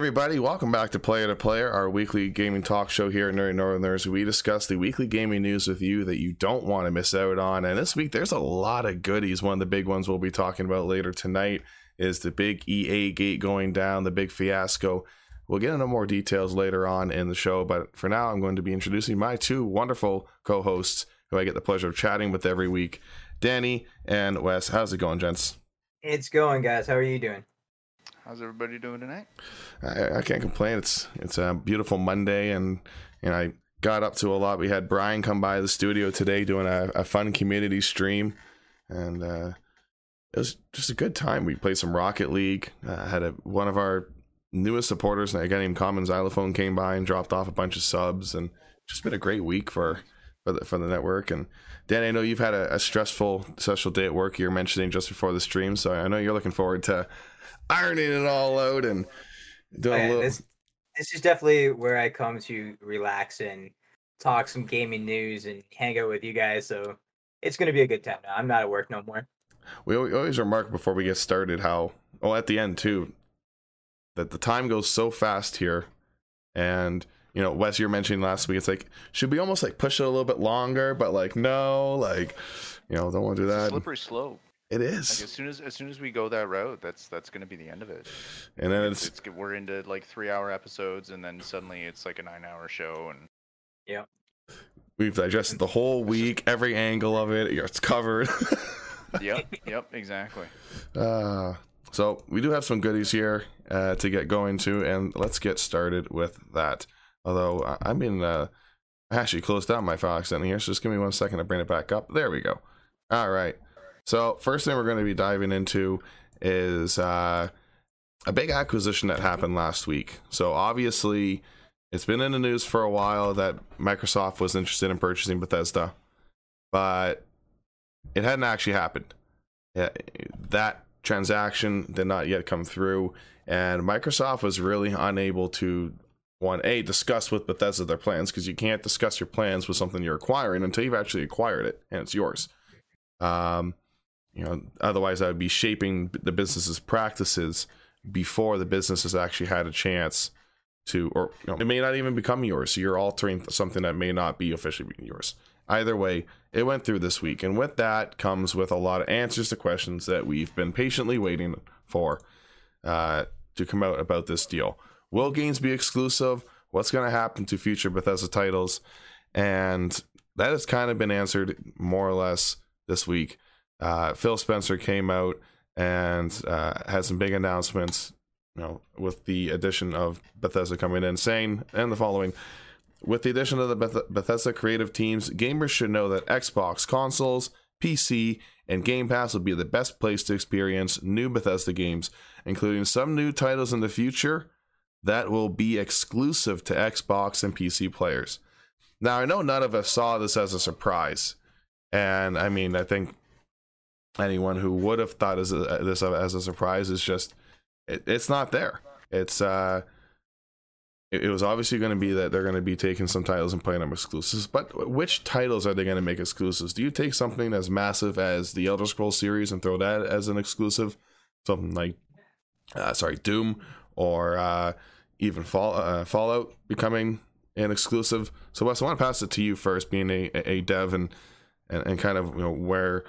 Everybody, welcome back to Player to Player, our weekly gaming talk show here at Nerdy Northerners. We discuss the weekly gaming news with you that you don't want to miss out on. And this week, there's a lot of goodies. One of the big ones we'll be talking about later tonight is the big EA gate going down, the big fiasco. We'll get into more details later on in the show, but for now, I'm going to be introducing my two wonderful co hosts who I get the pleasure of chatting with every week Danny and Wes. How's it going, gents? It's going, guys. How are you doing? How's everybody doing tonight? I, I can't complain. It's it's a beautiful Monday, and and I got up to a lot. We had Brian come by the studio today doing a, a fun community stream, and uh, it was just a good time. We played some Rocket League. Uh, had a one of our newest supporters, a guy named Common Xylophone, came by and dropped off a bunch of subs, and just been a great week for for the, for the network. And Dan, I know you've had a, a stressful, stressful day at work. You're mentioning just before the stream, so I know you're looking forward to ironing it all out and doing yeah, a little. this, this is definitely where I come to relax and talk some gaming news and hang out with you guys. So it's going to be a good time now. I'm not at work no more. We always remark before we get started how, oh, at the end too, that the time goes so fast here, and you know, Wes, you were mentioning last week, it's like should we almost like push it a little bit longer, but like no, like you know, don't want to do It's a that. slippery slope. It Like as soon as as soon as we go that route, that's that's going to be the end of it. and then It's, it's it's we're into like three hour episodes, and then suddenly it's like a nine hour show, and yeah, we've digested the whole week, every angle of it, it's covered. yep, yep, exactly. Uh, so we do have some goodies here uh, to get going to, and let's get started with that. Although I- I'm in, uh, I actually closed down my file accidentally here, so just give me one second to bring it back up. There we go. All right. So first thing we're going to be diving into is uh, a big acquisition that happened last week. So obviously, it's been in the news for a while that Microsoft was interested in purchasing Bethesda, but it hadn't actually happened. That transaction did not yet come through, and Microsoft was really unable to one a discuss with Bethesda their plans because you can't discuss your plans with something you're acquiring until you've actually acquired it and it's yours. Um, you know, otherwise I would be shaping the business's practices before the business has actually had a chance to, or you know, it may not even become yours. So you're altering something that may not be officially yours. Either way, it went through this week, and with that comes with a lot of answers to questions that we've been patiently waiting for uh, to come out about this deal. Will games be exclusive? What's going to happen to future Bethesda titles? And that has kind of been answered more or less this week. Uh, Phil Spencer came out and uh, had some big announcements, you know, with the addition of Bethesda coming in, saying and the following. With the addition of the Beth- Bethesda creative teams, gamers should know that Xbox consoles, PC, and Game Pass will be the best place to experience new Bethesda games, including some new titles in the future that will be exclusive to Xbox and PC players. Now, I know none of us saw this as a surprise, and I mean, I think anyone who would have thought as a, this as a surprise is just it, it's not there. It's uh, it, it was obviously going to be that they're going to be taking some titles and playing them exclusives, but which titles are they going to make exclusives? Do you take something as massive as the Elder Scrolls series and throw that as an exclusive? Something like, uh, sorry, Doom or uh, even Fall, uh, Fallout becoming an exclusive. So Wes, I want to pass it to you first, being a, a dev and, and and kind of you know where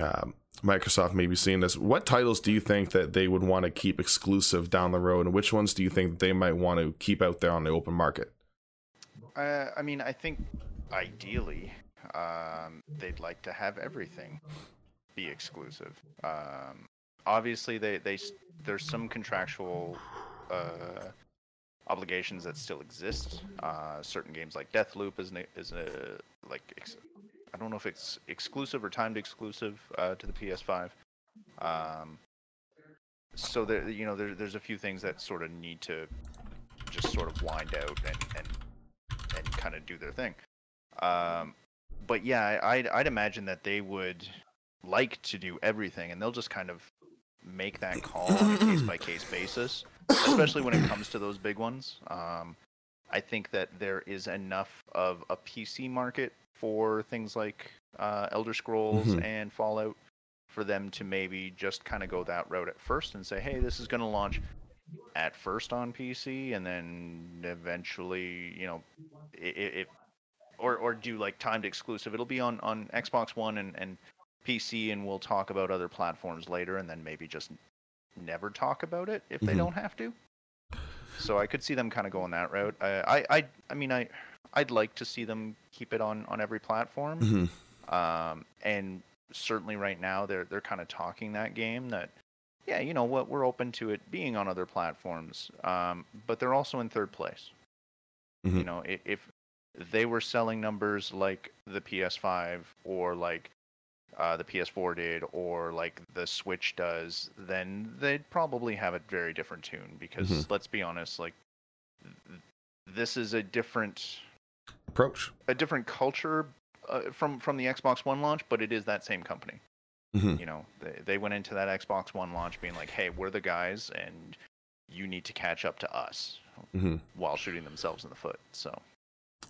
um, Microsoft may be seeing this. What titles do you think that they would want to keep exclusive down the road, and which ones do you think they might want to keep out there on the open market? Uh, I mean, I think ideally, um, they'd like to have everything be exclusive. Um, obviously, they they there's some contractual uh, obligations that still exist. Uh, certain games like Deathloop is is a like I don't know if it's exclusive or timed exclusive uh, to the PS5. Um, so there, you know, there, there's a few things that sort of need to just sort of wind out and and, and kind of do their thing. Um, but yeah, I'd, I'd imagine that they would like to do everything, and they'll just kind of make that call on a case by case basis, especially when it comes to those big ones. Um, I think that there is enough of a PC market for things like uh, Elder Scrolls Mhm. and Fallout for them to maybe just kind of go that route at first and say, hey, this is going to launch at first on PC and then eventually, you know, it, it or or do like timed exclusive. It'll be on on Xbox One and and PC, and we'll talk about other platforms later, and then maybe just never talk about it if they Mhm. don't have to. So I could see them kind of going that route. I I I, I mean I I'd like to see them keep it on on every platform. Mhm. Um, and certainly right now they're they're kind of talking that game that yeah you know what we're open to it being on other platforms um, but they're also in third place you Mhm. know if, if they were selling numbers like the ps5 or like uh, the ps4 did or like the switch does then they'd probably have a very different tune because Mhm. let's be honest like th- this is a different Approach. a different culture uh, from from the Xbox One launch, but it is that same company. Mhm. You know, they, they went into that Xbox One launch being like, "Hey, we're the guys, and you need to catch up to us," Mhm. while shooting themselves in the foot. So,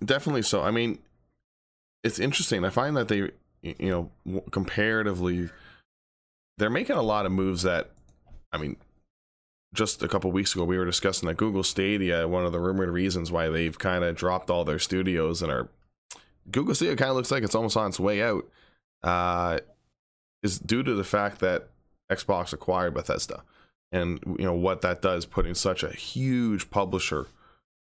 Definitely so. I mean, it's interesting. I find that they, you know, comparatively, they're making a lot of moves that, I mean, just a couple weeks ago we were discussing that Google Stadia. One of the rumored reasons why they've kind of dropped all their studios and are Google Stadia kind of looks like it's almost on its way out, uh, is due to the fact that Xbox acquired Bethesda, and you know what that does, putting such a huge publisher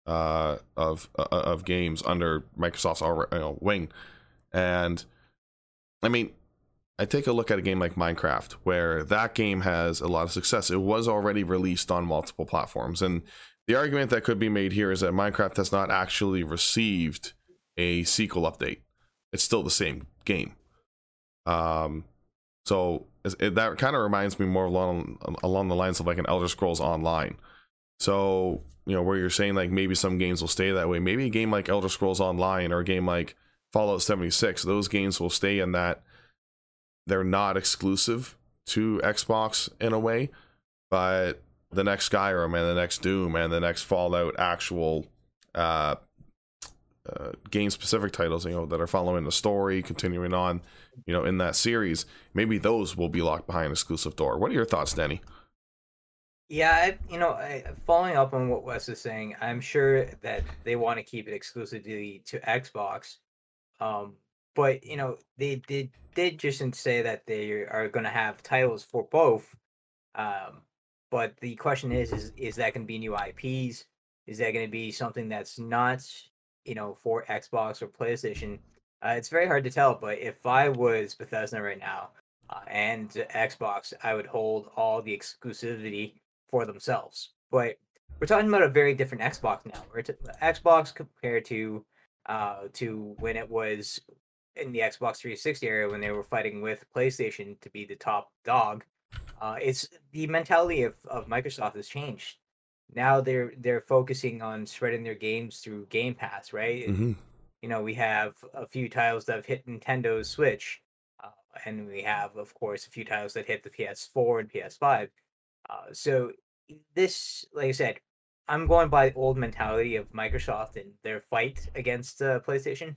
uh, of uh, of games under Microsoft's you know, wing, and I mean, I take a look at a game like Minecraft, where that game has a lot of success. It was already released on multiple platforms, and the argument that could be made here is that Minecraft has not actually received a sequel update. It's still the same game. Um, so it, that kind of reminds me more along along the lines of like an Elder Scrolls Online. So you know where you're saying like maybe some games will stay that way. Maybe a game like Elder Scrolls Online or a game like Fallout 76, those games will stay in that they're not exclusive to Xbox in a way, but the next Skyrim and the next Doom and the next Fallout actual uh, uh, game specific titles, you know, that are following the story, continuing on, you know, in that series, maybe those will be locked behind exclusive door. What are your thoughts, Danny? Yeah, I, you know, I, following up on what Wes is saying, I'm sure that they want to keep it exclusively to Xbox. Um, but you know, they did did just say that they are going to have titles for both. Um, but the question is, is is that going to be new IPs? Is that going to be something that's not, you know, for Xbox or PlayStation? Uh, it's very hard to tell. But if I was Bethesda right now uh, and Xbox, I would hold all the exclusivity for themselves. But we're talking about a very different Xbox now. We're t- Xbox compared to uh, to when it was in the Xbox 360 era when they were fighting with PlayStation to be the top dog. Uh, it's the mentality of, of Microsoft has changed. Now they're they're focusing on spreading their games through Game Pass, right? Mm-hmm. You know, we have a few titles that have hit Nintendo's Switch, uh, and we have, of course, a few titles that hit the PS4 and PS5. Uh, so this, like I said, I'm going by the old mentality of Microsoft and their fight against uh, PlayStation.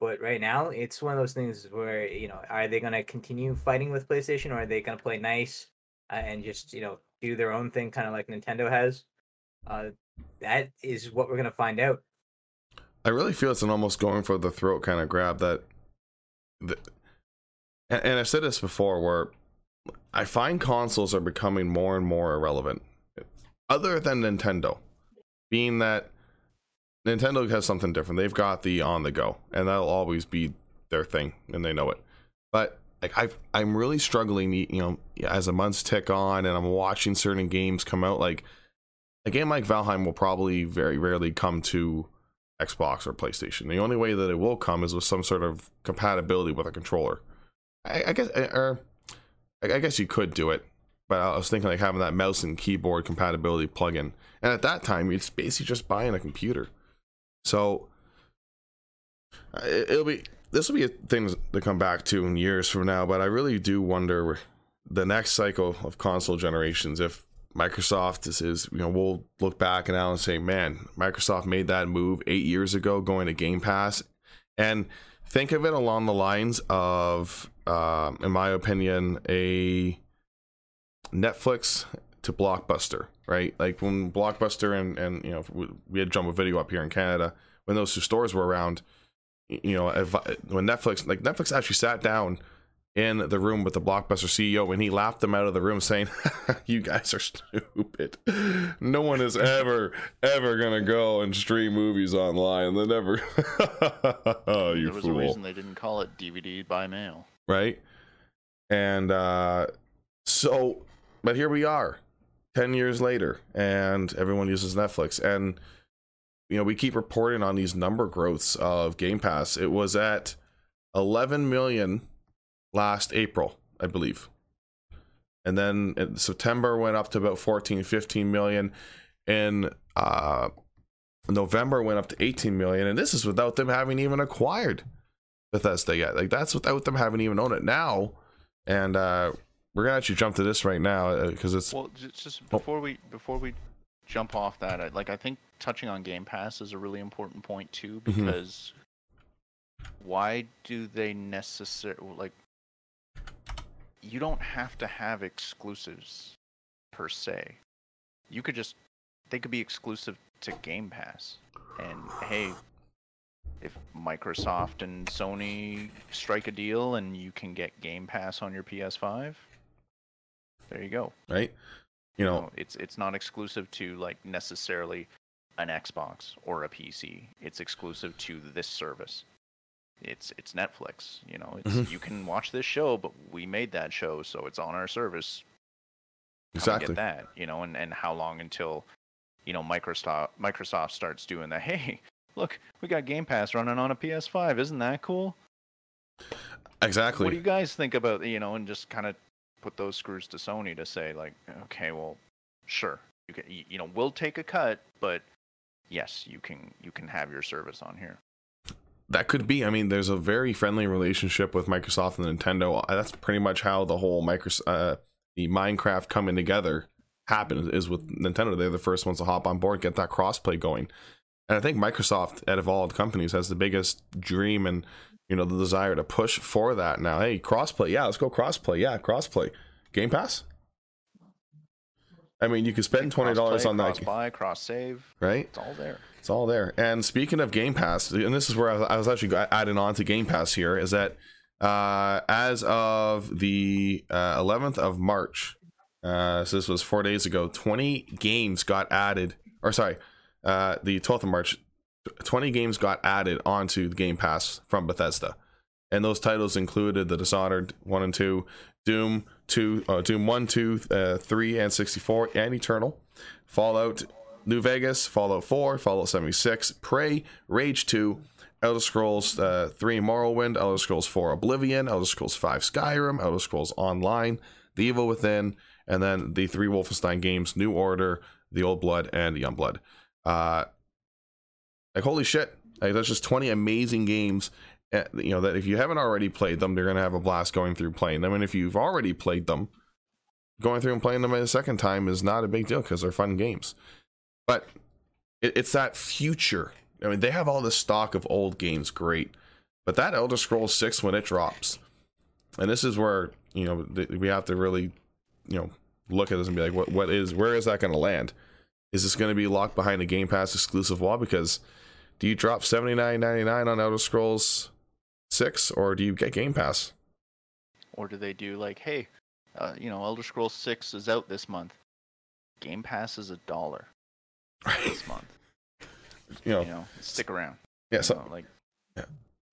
But right now, it's one of those things where you know, are they going to continue fighting with PlayStation, or are they going to play nice uh, and just you know do their own thing, kind of like Nintendo has? Uh, that is what we're going to find out. I really feel it's an almost going for the throat kind of grab that, and, and I've said this before where I find consoles are becoming more and more irrelevant, other than Nintendo, being that Nintendo has something different. They've got the on the go, and that'll always be their thing, and they know it. But like I, I'm really struggling, you know, as the months tick on, and I'm watching certain games come out. Like a game like Valheim will probably very rarely come to Xbox or PlayStation. The only way that it will come is with some sort of compatibility with a controller. I, I guess, or I guess you could do it, but I was thinking like having that mouse and keyboard compatibility plugin. And at that time, it's basically just buying a computer. So it, it'll be this will be a thing to come back to in years from now. But I really do wonder the next cycle of console generations if Microsoft is, is, you know, we'll look back and now and say, man, Microsoft made that move eight years ago going to Game Pass. And think of it along the lines of, uh, in my opinion, a Netflix to Blockbuster, right? Like when Blockbuster and and you know we, had Jumbo Video up here in Canada when those two stores were around. You know, if, when Netflix like Netflix actually sat down in the room with the Blockbuster CEO and he laughed them out of the room saying, "You guys are stupid. No one is ever ever gonna go and stream movies online. They never. oh, you there was fool. a reason they didn't call it DVD by mail. right? And uh, so, but here we are, ten years later, and everyone uses Netflix, and you know we keep reporting on these number growths of Game Pass. It was at 11 million last April, I believe, and then in September went up to about 14, 15 million. In uh, November went up to 18 million, and this is without them having even acquired Bethesda yet. Like that's without them having even owned it now. And uh, we're gonna actually jump to this right now because it's Well, ju- just before we before we jump off that, I, like I think touching on Game Pass is a really important point too Mhm. because why do they necessarily like? You don't have to have exclusives per se. You could just they could be exclusive to Game Pass, and hey, if Microsoft and Sony strike a deal and you can get Game Pass on your PS5, there you go right. You know, know, it's it's not exclusive to like necessarily an Xbox or a PC. It's exclusive to this service. It's it's Netflix. You know, it's Mhm. you can watch this show, but we made that show, so it's on our service. Exactly. Get that. You know, and and how long until you know Microsoft Microsoft starts doing that? Hey, look, we got Game Pass running on a PS5. Isn't that cool? Exactly. What do you guys think about you know, and just kind of put those screws to Sony to say like, okay, well, sure, you can, you know, we'll take a cut, but yes, you can you can have your service on here. that could be. I mean, there's a very friendly relationship with Microsoft and Nintendo. That's pretty much how the whole Microsoft, uh, the Minecraft coming together happened is with Nintendo. They're the first ones to hop on board, get that crossplay going. And I think Microsoft, out of all the companies, has the biggest dream and you know the desire to push for that now. Hey, crossplay, yeah, let's go crossplay, yeah, crossplay, Game Pass. I mean, you could spend twenty dollars Cross-play, on that, cross buy, cross save. right? It's all there. It's all there. And speaking of Game Pass, and this is where I was, I was actually adding on to Game Pass here, is that uh, as of the uh, 11th of March, uh, so this was four days ago, 20 games got added, or sorry, uh, the 12th of March, 20 games got added onto the Game Pass from Bethesda. And those titles included the Dishonored 1 and 2, Doom 2, uh, Doom 1, 2, uh, 3, and 64, and Eternal, Fallout New Vegas, Fallout 4, Fallout 76, Prey, Rage 2, Elder Scrolls uh, 3 Morrowind, Elder Scrolls 4 Oblivion, Elder Scrolls 5 Skyrim, Elder Scrolls Online, The Evil Within, and then the three Wolfenstein games, New Order, The Old Blood, and Youngblood. Uh, like, holy shit. Like, that's just 20 amazing games. uh, You know, that if you haven't already played them, going to have a blast going through playing them. And if you've already played them, going through and playing them a second time is not a big deal because they're fun games but it, it's that future. I mean, they have all this stock of old games, great, but that Elder Scrolls Six when it drops, and this is where you know we have to really, you know, look at this and be like, what what is where is that going to land? Is this going to be locked behind a Game Pass exclusive wall? Because do you drop seventy nine ninety nine on Elder Scrolls Six, or do you get Game Pass? Or do they do like, hey, uh, you know, Elder Scrolls Six is out this month. Game Pass is a dollar this month. You know, You know, stick around. yeah. You So know, like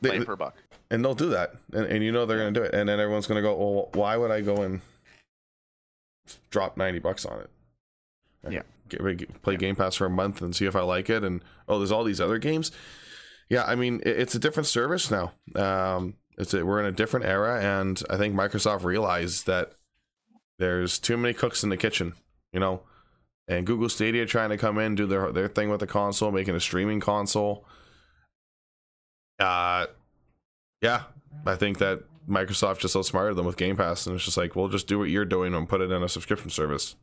they, play per buck. and they'll do that and, and you know they're going to do it and then everyone's going to go well why would i go and drop 90 bucks on it And Yeah. Get, play game pass for a month and see if i like it and oh there's all these other games? Yeah i mean it, it's a different service now. Um it's a, we're in a different era and i think microsoft realized that there's too many cooks in the kitchen you know? And google stadia trying to come in do their their thing with the console making a streaming console. Uh yeah, I think that Microsoft just outsmarted them with Game Pass, and it's just like, we'll just do what you're doing and put it in a subscription service,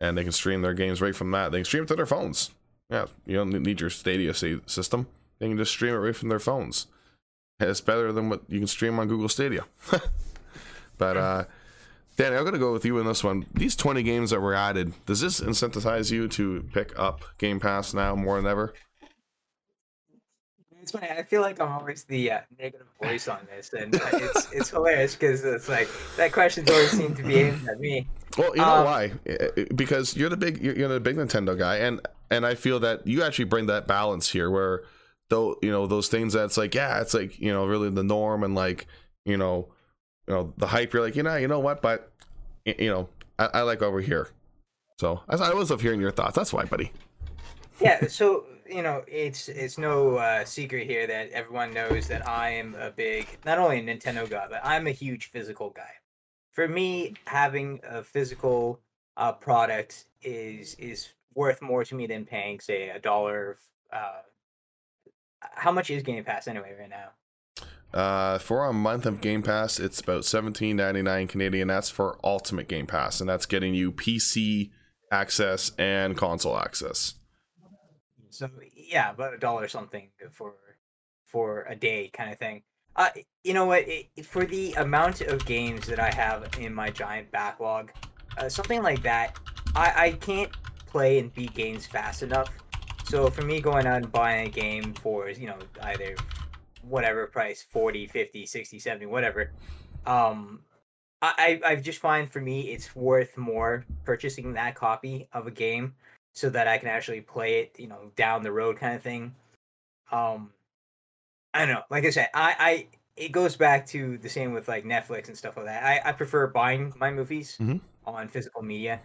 and they can stream their games right from that. They can stream it to their phones. Yeah, you don't need your Stadia system. They can just stream it right from their phones. It's better than what you can stream on Google Stadia. but uh, Danny, I'm gonna go with you in this one. These 20 games that were added, does this incentivize you to pick up Game Pass now more than ever? It's funny. I feel like I'm always the uh, negative voice on this, and uh, it's it's hilarious because it's like that question's always seemed to be aimed at me. Well, you know Um, why? Because you're the big you're you're the big Nintendo guy, and and I feel that you actually bring that balance here, where though you know those things that's like yeah, it's like you know really the norm and like you know you know the hype. You're like you know you know what, but you know I, I like over here. So I, I always love hearing your thoughts. That's why, buddy. yeah so you know it's it's no uh, secret here that everyone knows that i am a big not only a nintendo guy but i'm a huge physical guy for me having a physical uh, product is is worth more to me than paying say a dollar uh, how much is game pass anyway right now Uh, for a month of Game Pass, it's about seventeen ninety nine Canadian. That's for Ultimate Game Pass, and that's getting you PC access and console access. So yeah, about a dollar something for for a day kind of thing. Uh, you know what? It, for the amount of games that I have in my giant backlog, uh, something like that, I, I can't play and beat games fast enough. So for me going out and buying a game for, you know, either whatever price, 40, 50, 60, 70, whatever, um, I, I I just find for me it's worth more purchasing that copy of a game so that I can actually play it, you know, down the road kind of thing. Um I don't know. Like I said, I, I it goes back to the same with like Netflix and stuff like that. I, I prefer buying my movies Mhm. on physical media.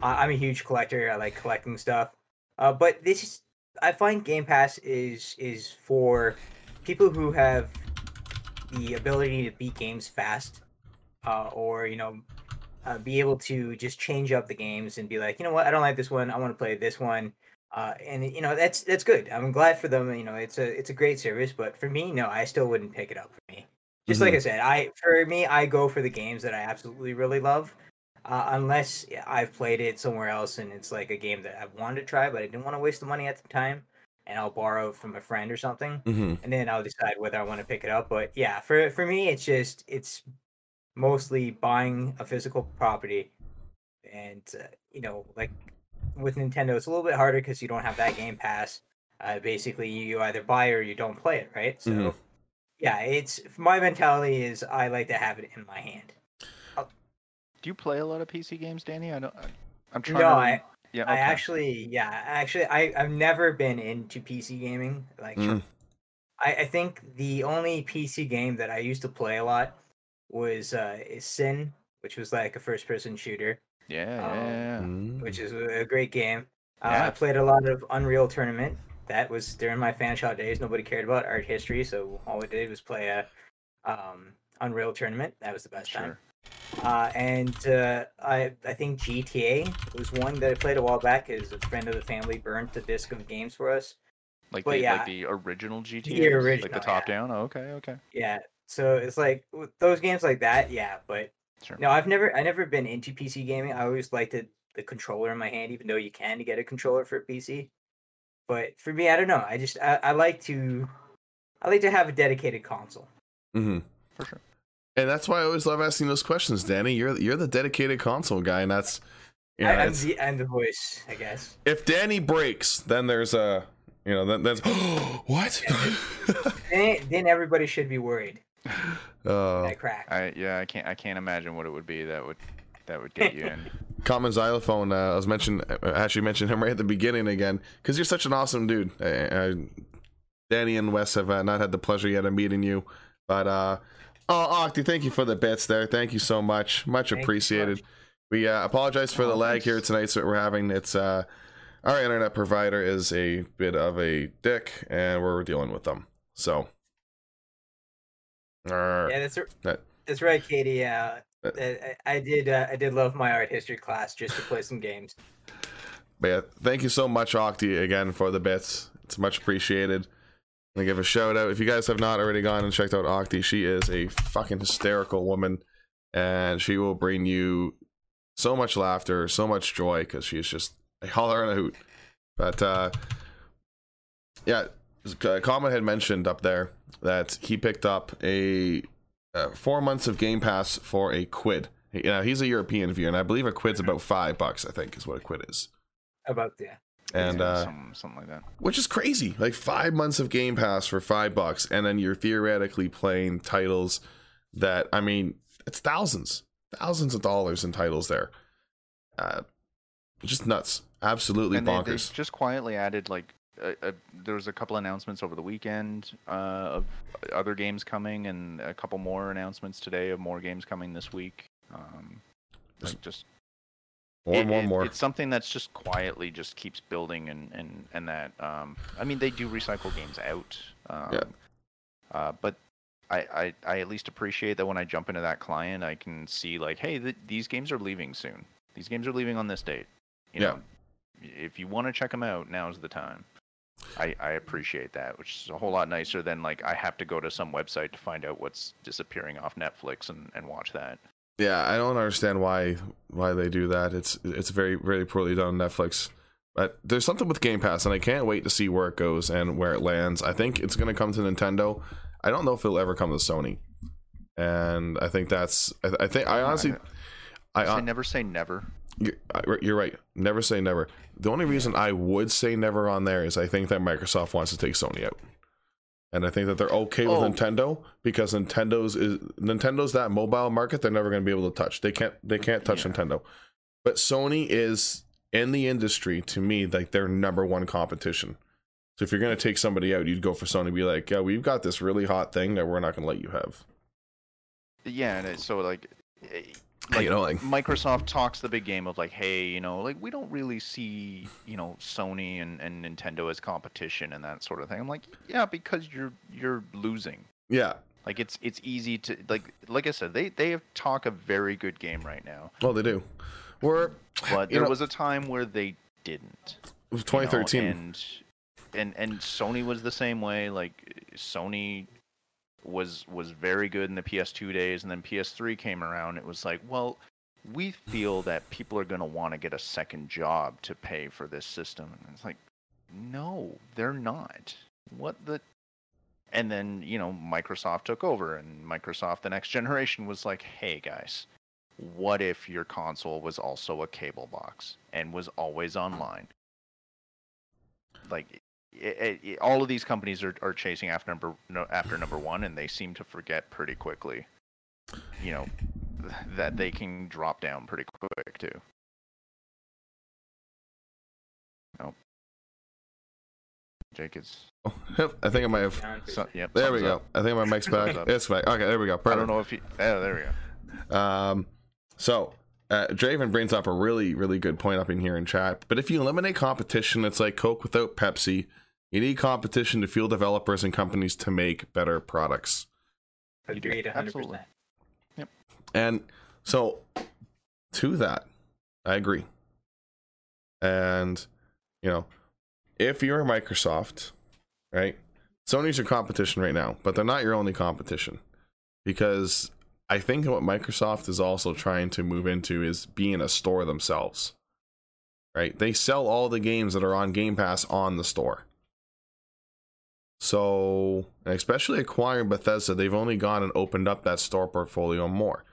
I, I'm a huge collector. I like collecting stuff. Uh, but this is, I find Game Pass is is for people who have the ability to beat games fast, uh, or you know, uh, be able to just change up the games and be like, you know what, I don't like this one. I want to play this one. Uh, and you know that's that's good. I'm glad for them. You know, it's a it's a great service. But for me, no, I still wouldn't pick it up for me. Just like I said, I for me, I go for the games that I absolutely really love. Uh, unless I've played it somewhere else and it's like a game that I've wanted to try, but I didn't want to waste the money at the time, and I'll borrow from a friend or something Mm-hmm. and then I'll decide whether I want to pick it up. But yeah, for for me, it's just it's mostly buying a physical property, and uh, you know, like with Nintendo, it's a little bit harder because you don't have that Game Pass. Uh, basically, you either buy or you don't play it, right? So Mhm. yeah, it's my mentality is I like to have it in my hand. Do you play a lot of PC games, Danny? I don't. I, I'm trying. No, to, I Yeah. I actually yeah actually I I've never been into PC gaming like. Mm. I, I think the only PC game that I used to play a lot was uh, is Sin, which was like a first-person shooter, Yeah. um, Yeah. yeah. Mm. which is a a great game. Uh, Yeah. I played a lot of Unreal Tournament. That was during my Fanshawe days. Nobody cared about art history, so all we did was play a um, Unreal Tournament. That was the best time. Sure. Uh, and uh, I I think GTA was one that I played a while back. Is a friend of the family burnt a disc of games for us. Like But the yeah, like the original GTA, like original, the top yeah. down. Oh, okay. Okay. Yeah, so it's like with those games like that, yeah. But Sure. no, I've never I never been into PC gaming. I always liked it, the controller in my hand, even though you can to get a controller for PC. But for me, I don't know. I just I, I like to I like to have a dedicated console. Mm-hmm. For sure. And that's why I always love asking those questions, Danny. You're you're the dedicated console guy, and that's yeah. I, I'm the I'm the voice, I guess. if Danny breaks, then there's a you know then there's what? Then, then everybody should be worried. uh, I crack. I yeah. I can't. I can't imagine what it would be that would that would get you in. Common Xylophone. Uh, I was mentioned. I actually mentioned him right at the beginning again because you're such an awesome dude. I, I, Danny and Wes have uh, not had the pleasure yet of meeting you, but uh, oh, Octi, thank you for the bits there. Thank you so much. Much Thank you so appreciated. much. We uh, apologize for the Oh, lag thanks. here tonight. So we're having it's uh, our internet provider is a bit of a dick, and we're dealing with them. So. Uh, Yeah, that's that- that's right, Katie. Uh, Uh, I, I did uh, I did love my art history class just to play some games. But yeah, thank you so much, Octi, again for the bits. It's much appreciated. And I give a shout out. If you guys have not already gone and checked out Octi, she is a fucking hysterical woman, and she will bring you so much laughter, so much joy, because she's just a holler and a hoot. But uh, yeah, Common had mentioned up there that he picked up a uh, four months of Game Pass for a quid, Yeah, he's a European viewer, and I believe a quid's about five bucks. I think is what a quid is, About yeah. and Yeah, uh, some, something like that. which is crazy. Like five months of Game Pass for five bucks, and then you're theoretically playing titles that I mean, it's thousands, thousands of dollars in titles there. Uh, just nuts, absolutely and they, they bonkers. just quietly added like a, a, there was a couple announcements over the weekend uh, of other games coming, and a couple more announcements today of more games coming this week. Um, Just like just more, it- more, it- more. It's something that's just quietly just keeps building, and and and that um, I mean they do recycle games out. Um, Yeah. Uh, but I, I I at least appreciate that when I jump into that client, I can see like, hey, th- these games are leaving soon. These games are leaving on this date. You Yeah. know, if you want to check them out, now's the time. I, I appreciate that, which is a whole lot nicer than like I have to go to some website to find out what's disappearing off Netflix and, and watch that. Yeah, I don't understand why why they do that. It's it's very very poorly done on Netflix. But there's something with Game Pass, and I can't wait to see where it goes and where it lands. I think it's going to come to Nintendo. I don't know if it'll ever come to Sony, and I think that's. I, I think I honestly, I, I I never say never. You're, you're right. Never say never. The only reason I would say never on there is I think that Microsoft wants to take Sony out. And I think that they're okay with Oh. Nintendo because Nintendo's is Nintendo's that mobile market they're never going to be able to touch. They can't they can't touch Yeah. Nintendo. But Sony is in the industry to me like their number one competition. So if you're going to take somebody out, you'd go for Sony. Be like, yeah, we've got this really hot thing that we're not going to let you have. Yeah, and it's so like, eh, eh, you know, like Microsoft talks the big game of like, hey, you know, like we don't really see, you know, Sony and, and Nintendo as competition and that sort of thing. I'm like, yeah, because you're you're losing. yeah. Like it's it's easy to like like I said, they they have talk a very good game right now. Well, they do. We're But there know- was a time where they didn't. it was you know, 2013. and and and Sony was the same way. Like Sony was was very good in the PS2 days, and then PS3 came around. It was like, well, we feel that people are going to want to get a second job to pay for this system, and it's like, no, they're not. What the? And then you know Microsoft took over, and Microsoft the next generation was like, hey guys. What if your console was also a cable box and was always online? like it, it, all of these companies are, are chasing after number no, after number one and they seem to forget pretty quickly you know that they can drop down pretty quick too nope jake is Yep, I think I might have. Down so, yep, There we go. up. I think my mic's back. Thumbs up. It's back. Okay, there we go. i don't know if you oh there we go Um, so uh, Draven brings up a really, really good point up in here in chat. But if you eliminate competition, it's like Coke without Pepsi. You need competition to fuel developers and companies to make better products. You do. Agreed, 100%. Absolutely. And so, to that, I agree. And, you know, if you're Microsoft, right? Sony's your competition right now, but they're not your only competition. Because I think what Microsoft is also trying to move into is being a store themselves. Right? They sell all the games that are on Game Pass on the store. So, especially acquiring Bethesda, they've only gone and opened up that store portfolio more.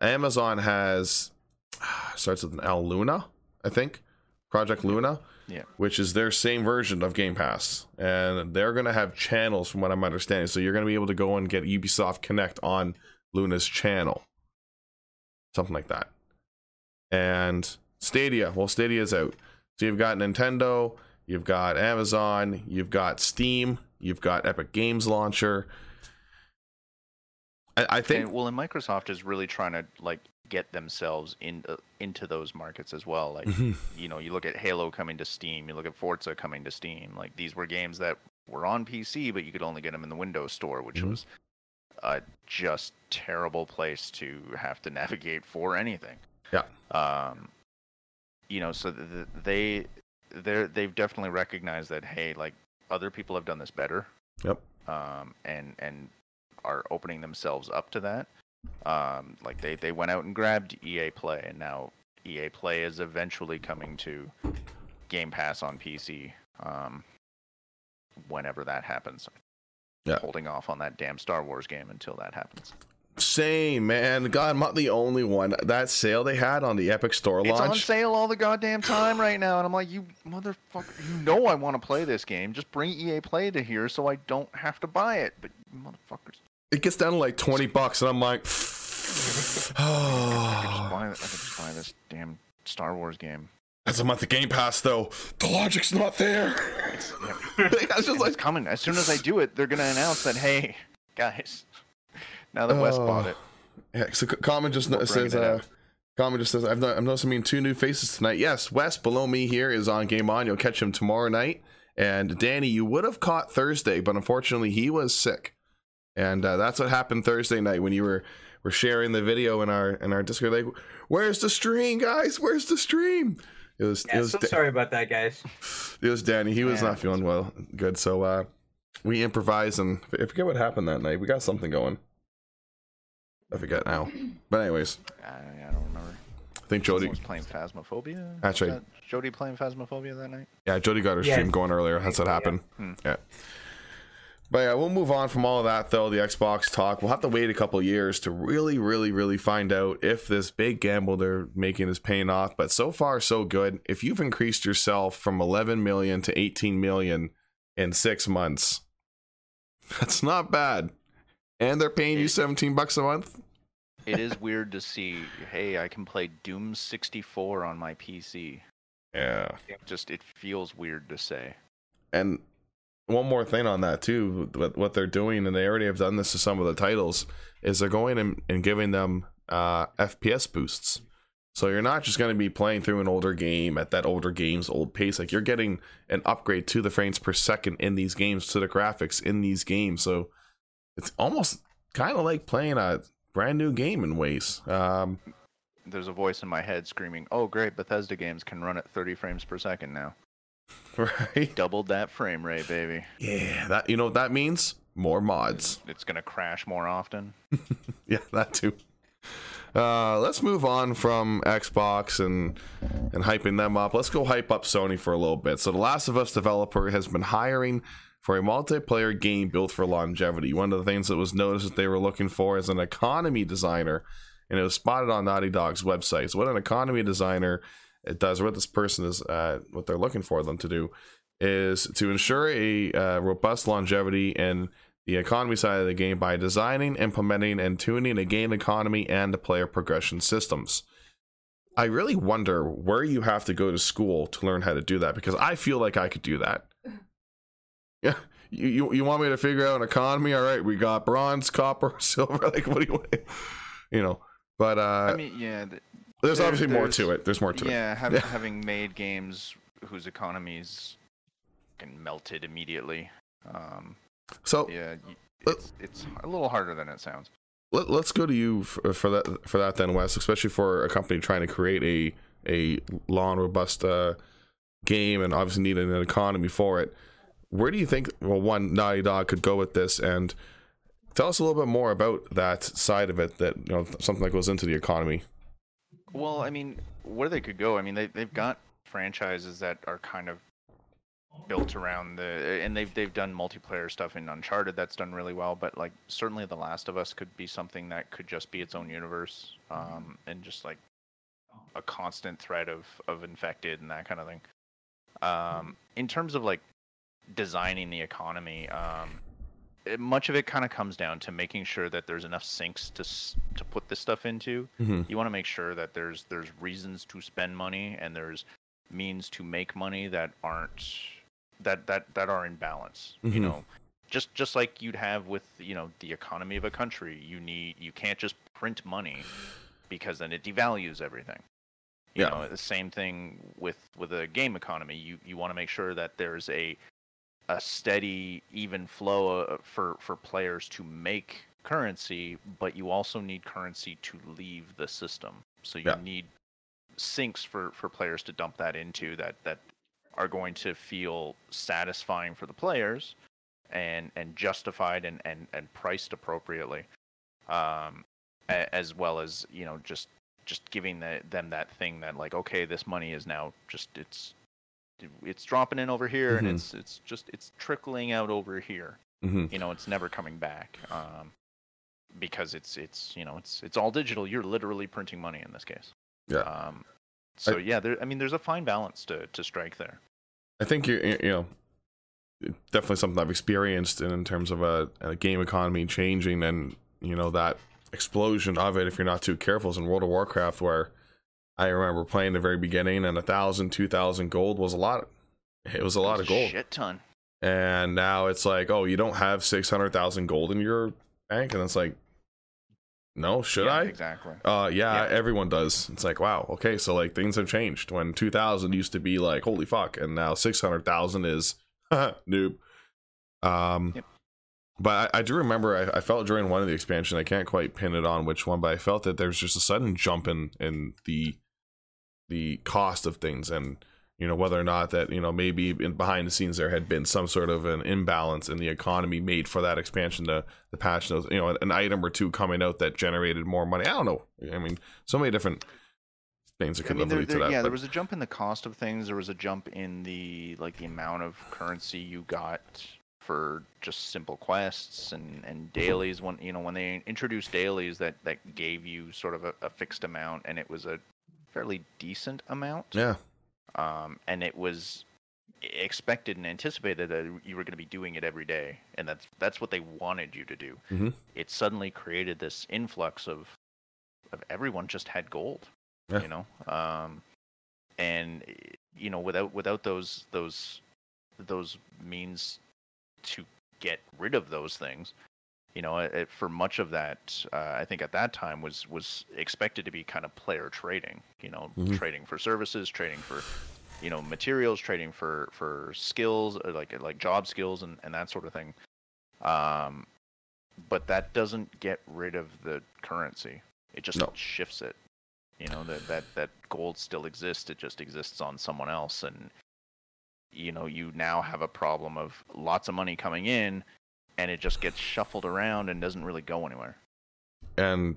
Amazon has starts with an L Luna, I think, Project Luna, Yeah. which is their same version of Game Pass, and they're gonna have channels, from what I'm understanding. So you're gonna be able to go and get Ubisoft Connect on Luna's channel, something like that. And Stadia, well, Stadia's out, so you've got Nintendo, you've got Amazon, you've got Steam, you've got Epic Games Launcher. I, I think And, well, and Microsoft is really trying to like get themselves in uh, into those markets as well. Like, Mhm. you know, you look at Halo coming to Steam, you look at Forza coming to Steam. Like these were games that were on PC, but you could only get them in the Windows Store, which Mhm. was a just terrible place to have to navigate for anything. Yeah. Um, you know, so th- th- they they they've definitely recognized that hey, like other people have done this better Yep. um, and and are opening themselves up to that. Um, like they they went out and grabbed EA Play, and now EA Play is eventually coming to Game Pass on PC. Um, whenever that happens, Yeah. holding off on that damn Star Wars game until that happens. Same man. God, I'm not the only one. That sale they had on the Epic Store launch. It's on sale all the goddamn time right now, and I'm like, you motherfucker, you know I want to play this game. Just bring EA Play to here so I don't have to buy it. But you motherfuckers, It gets down to like 20 bucks, and I'm like, I could just oh, buy, I could just buy this damn Star Wars game. that's a month of Game Pass though. The logic's not there. It's, yeah, just it's coming. As soon as I do it, they're gonna announce that, hey, guys, now that Wes bought Oh. it, yeah. So C- Common just We're no- says, bringing uh. Common just says, I've, no- I'm noticing two new faces tonight. Yes, Wes below me here is on Game On. You'll catch him tomorrow night. And Danny, you would have caught Thursday, but unfortunately he was sick. And uh, that's what happened Thursday night when you were were sharing the video in our in our Discord. Like, where's the stream, guys? Where's the stream? It was it Yeah, was so Da- sorry about that, guys. it was Danny. He was Yeah. not feeling well, good. So uh, we improvised, and I forget what happened that night. We got something going. I forget now. But anyways, I, I don't remember. I think Jody. was playing Phasmophobia. Actually, Was Jody playing Phasmophobia that night. Yeah, Jody got her Yeah. stream going earlier. That's what Yeah. happened. Hmm. Yeah. But yeah, we'll move on from all of that though. The Xbox talk. We'll have to wait a couple years to really, really, really find out if this big gamble they're making is paying off. But so far, so good. If you've increased yourself from 11 million to 18 million in six months, that's not bad. And they're paying you 17 bucks a month. It is weird to see. Hey, I can play Doom 64 on my PC. Yeah. Just it feels weird to say. And one more thing on that too, what, what they're doing, and they already have done this to some of the titles, is they're going and, and giving them uh, FPS boosts. So you're not just going to be playing through an older game at that older game's old pace. Like you're getting an upgrade to the frames per second in these games, to the graphics in these games. So it's almost kind of like playing a brand new game in ways. Um, There's a voice in my head screaming, "Oh, great! Bethesda games can run at 30 frames per second now. right? Doubled that frame rate, baby. Yeah, that you know what that means? More mods. It's gonna crash more often." yeah, that too. Uh, let's move on from Xbox and and hyping them up. Let's go hype up Sony for a little bit. So, The Last of Us developer has been hiring for a multiplayer game built for longevity. One of the things that was noticed that they were looking for is an economy designer, and it was spotted on Naughty Dog's website. So, what an economy designer it does, what this person is, uh, what they're looking for them to do, is to ensure a uh, robust longevity in the economy side of the game by designing, implementing, and tuning a game economy and the player progression systems. I really wonder where you have to go to school to learn how to do that because I feel like I could do that. Yeah, you you, you want me to figure out an economy? All right, we got bronze, copper, silver. Like what do you want? You know, but uh, I mean, yeah, th- there's there- obviously more to it. There's more to it. yeah, Yeah. having made games whose economies can melted immediately. Um, So yeah, it's it's a little harder than it sounds. let, us go to you for, for that for that then wes especially for a company trying to create a a long robust uh, game and obviously needing an economy for it where do you think well one naughty dog could go with this and tell us a little bit more about that side of it that you know something that goes into the economy Well, I mean, where they could go, I mean, they they've got franchises that are kind of built around the, and they've they've done multiplayer stuff in Uncharted that's done really well. But like, certainly, The Last of Us could be something that could just be its own universe, um, and just like a constant threat of of infected and that kind of thing. Um, in terms of like designing the economy, um, it, much of it kind of comes down to making sure that there's enough sinks to to put this stuff into mm-hmm. you want to make sure that there's there's reasons to spend money and there's means to make money that aren't that that that are in balance Mhm. you know just just like you'd have with you know the economy of a country you need you can't just print money because then it devalues everything you Yeah. know the same thing with with a game economy you you want to make sure that there's a a steady even flow uh, for for players to make currency but you also need currency to leave the system so you Yeah. need sinks for for players to dump that into that that are going to feel satisfying for the players and and justified and and, and priced appropriately um a, as well as you know just just giving the, them that thing that like okay this money is now just it's it's dropping in over here Mhm. and it's it's just it's trickling out over here Mm-hmm. you know it's never coming back um because it's it's you know it's it's all digital. You're literally printing money in this case. Yeah. Um, so I- yeah, there. I mean, there's a fine balance to to strike there. I think you you know definitely something I've experienced in, in terms of a, a game economy changing and you know that explosion of it if you're not too careful is in World of Warcraft where I remember playing the very beginning and a thousand two thousand gold was a lot it was a lot of gold Shit ton. and now it's like oh you don't have six hundred thousand gold in your bank and it's like no should Yeah, I Exactly. uh yeah, Yeah. everyone does. It's like wow, okay, so like things have changed. When 2000 used to be like holy fuck and now 600,000 is noob. Um Yep. but I, I do remember I, I felt during one of the expansion I can't quite pin it on which one, but I felt that there's just a sudden jump in in the the cost of things and you know whether or not that you know maybe in behind the scenes there had been some sort of an imbalance in the economy made for that expansion to the patch you know an item or two coming out that generated more money i don't know i mean so many different things that I could mean, there, lead to that yeah, but- there was a jump in the cost of things. There was a jump in the like the amount of currency you got for just simple quests and and mm-hmm. dailies. When you know when they introduced dailies, that that gave you sort of a, a fixed amount, and it was a fairly decent amount. yeah Um, and it was expected and anticipated that you were going to be doing it every day, and that's that's what they wanted you to do. Mhm. It suddenly created this influx of of everyone just had gold Yeah. you know um and you know without without those those those means to get rid of those things you know it, for much of that uh, i think at that time was was expected to be kind of player trading you know Mhm. trading for services trading for you know materials trading for for skills like like job skills and, and that sort of thing. Um but that doesn't get rid of the currency. It just No. shifts it. You know that that that gold still exists. It just exists on someone else. And you know you now have a problem of lots of money coming in and it just gets shuffled around and doesn't really go anywhere. And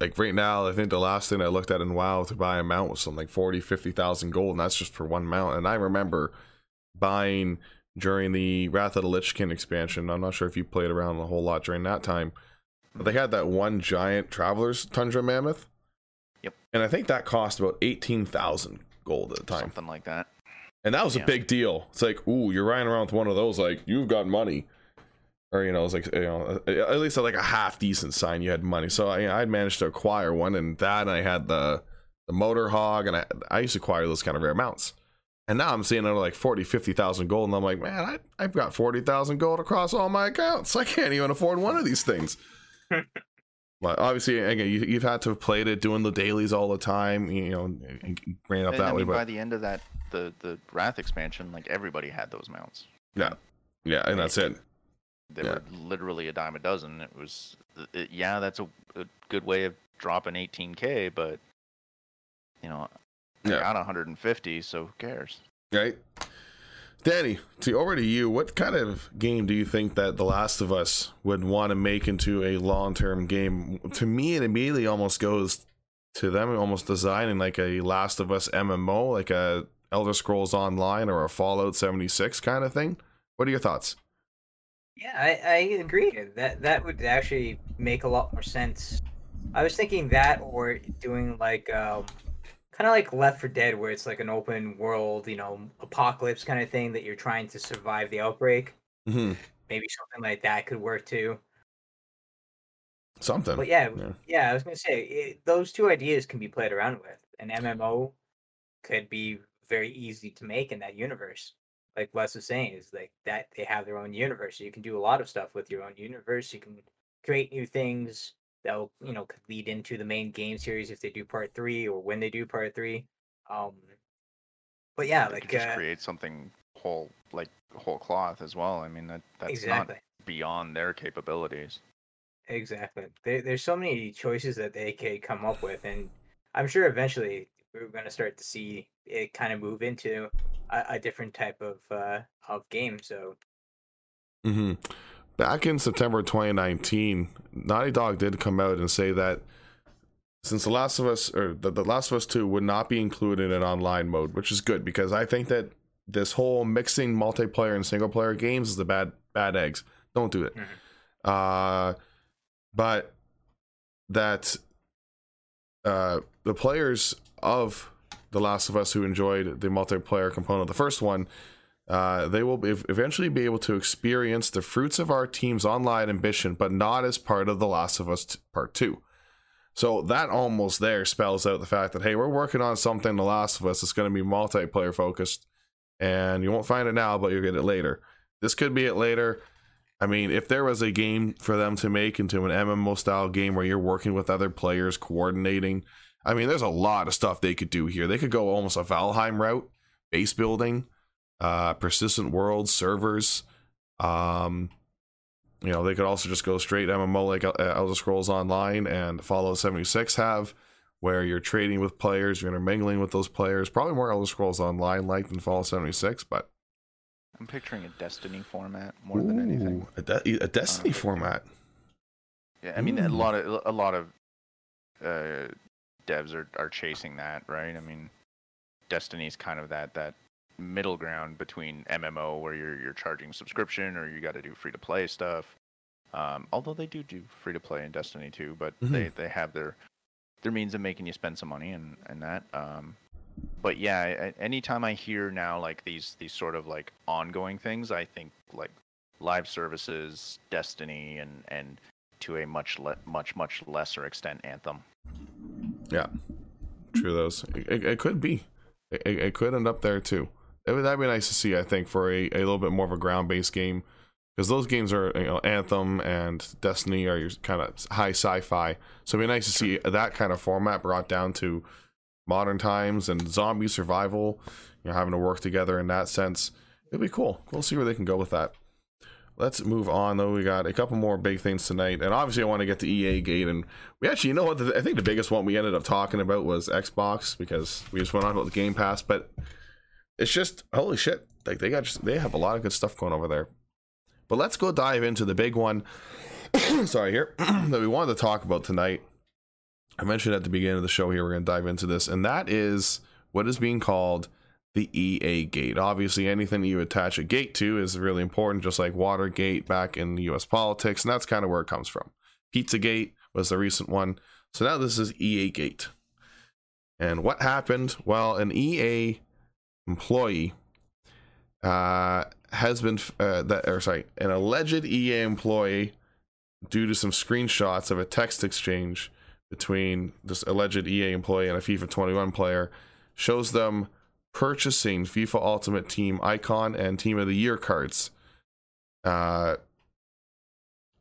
like right now i think the last thing i looked at in wow to buy a mount was something like 40 50000 gold and that's just for one mount. And i remember buying during the wrath of the lich king expansion. I'm not sure if you played around a whole lot during that time but they had that one giant traveler's tundra mammoth. Yep. and i think that cost about 18000 gold at the time. Something like that. And that was a big deal. It's like, ooh, you're riding around with one of those, like you've got money, or you know, it's like you know, at least like a half decent sign you had money. So I, I'd managed to acquire one, and that, and I had the the motor hog, and I I used to acquire those kind of rare mounts. And now I'm seeing another like 40, 50,000 gold, and I'm like, man, I, I've got 40,000 gold across all my accounts. I can't even afford one of these things. but obviously, again, you, you've had to have played it, doing the dailies all the time, you know, and bring up And, that I way. But by the end of that the the wrath expansion like everybody had those mounts yeah, yeah, and that's it. They Yeah. were literally a dime a dozen it was it, yeah that's a, a good way of dropping 18k but you know I Yeah. got 150 so who cares right? Danny, to over to you. What kind of game do you think that The Last of Us would want to make into a long-term game? To me, it immediately almost goes to them almost designing like a Last of Us MMO, like a Elder Scrolls Online or a Fallout 76 kind of thing. What are your thoughts? Yeah, I, I agree. That that would actually make a lot more sense. I was thinking that or doing like um kind of like Left 4 Dead where it's like an open world, you know, apocalypse kind of thing that you're trying to survive the outbreak. Mm-hmm. Maybe something like that could work too. Something. But yeah, Yeah. yeah, I was gonna say it, those two ideas can be played around with. An MMO could be very easy to make in that universe. Like Wes was saying, is like that they have their own universe. So you can do a lot of stuff with your own universe. You can create new things that'll you know could lead into the main game series if they do part three or when they do part three. Um, but yeah, like just uh, create something whole like whole cloth as well i mean that that's exactly. not beyond their capabilities Exactly. There, there's so many choices that they could come up with, and I'm sure eventually we're going to start to see it kind of move into a, a different type of uh, of game. So hmm Back in September 2019, Naughty Dog did come out and say that since The Last of Us or the, the Last of Us 2 would not be included in online mode, which is good because I think that this whole mixing multiplayer and single player games is the bad bad eggs. Don't do it. Mhm. Uh but that uh, the players of The Last of Us who enjoyed the multiplayer component of the first one, uh, they will eventually be able to experience the fruits of our team's online ambition, but not as part of The Last of Us Part 2. So that almost there spells out the fact that, hey, we're working on something, The Last of Us, that's going to be multiplayer focused, and you won't find it now, but you'll get it later. This could be it later. I mean, if there was a game for them to make into an MMO style game where you're working with other players, coordinating, I mean, there's a lot of stuff they could do here. They could go almost a Valheim route, base building, uh, persistent worlds, servers. Um, you know, they could also just go straight MMO like uh, Elder Scrolls Online and Fallout 76 have, where you're trading with players, you're intermingling with those players. Probably more Elder Scrolls Online like than Fallout 76, but I'm picturing a Destiny format more than anything. a, De- a Destiny Uh, format. Yeah, I mean a lot of a lot of uh, devs are, are chasing that, right? I mean, Destiny's kind of that that middle ground between MMO where you're you're charging subscription or you got to do free to play stuff. Um, although they do do free to play in Destiny too, but they they have their their means of making you spend some money and and that. Um, but yeah, anytime I hear now like these these sort of like ongoing things, I think like live services, Destiny, and and to a much le- much much lesser extent Anthem. Yeah, true. Those it, it, it could be. It, it could end up there too. It would, that'd be nice to see. I think for a, a little bit more of a ground based game, because those games are you know Anthem and Destiny are your kind of high sci-fi. So it'd be nice to see that kind of format brought down to modern times and zombie survival. You know, having to work together in that sense. It'd be cool. We'll see where they can go with that. Let's move on though. We got a couple more big things tonight, and obviously I want to get to EA Gate. And we actually, you know what? The, I think the biggest one we ended up talking about was Xbox because we just went on about the Game Pass. But it's just holy shit! Like they got just, they have a lot of good stuff going over there. But let's go dive into the big one. sorry, here that we wanted to talk about tonight. I mentioned at the beginning of the show here we're going to dive into this, and that is what is being called the EA gate. Obviously, anything you attach a gate to is really important, just like Watergate back in US politics, and that's kind of where it comes from. Pizzagate was the recent one. So now this is EA gate. And what happened? Well, an EA employee uh, has been uh, that or sorry, an alleged EA employee due to some screenshots of a text exchange between this alleged EA employee and a FIFA 21 player shows them purchasing FIFA Ultimate Team icon and Team of the Year cards. Uh,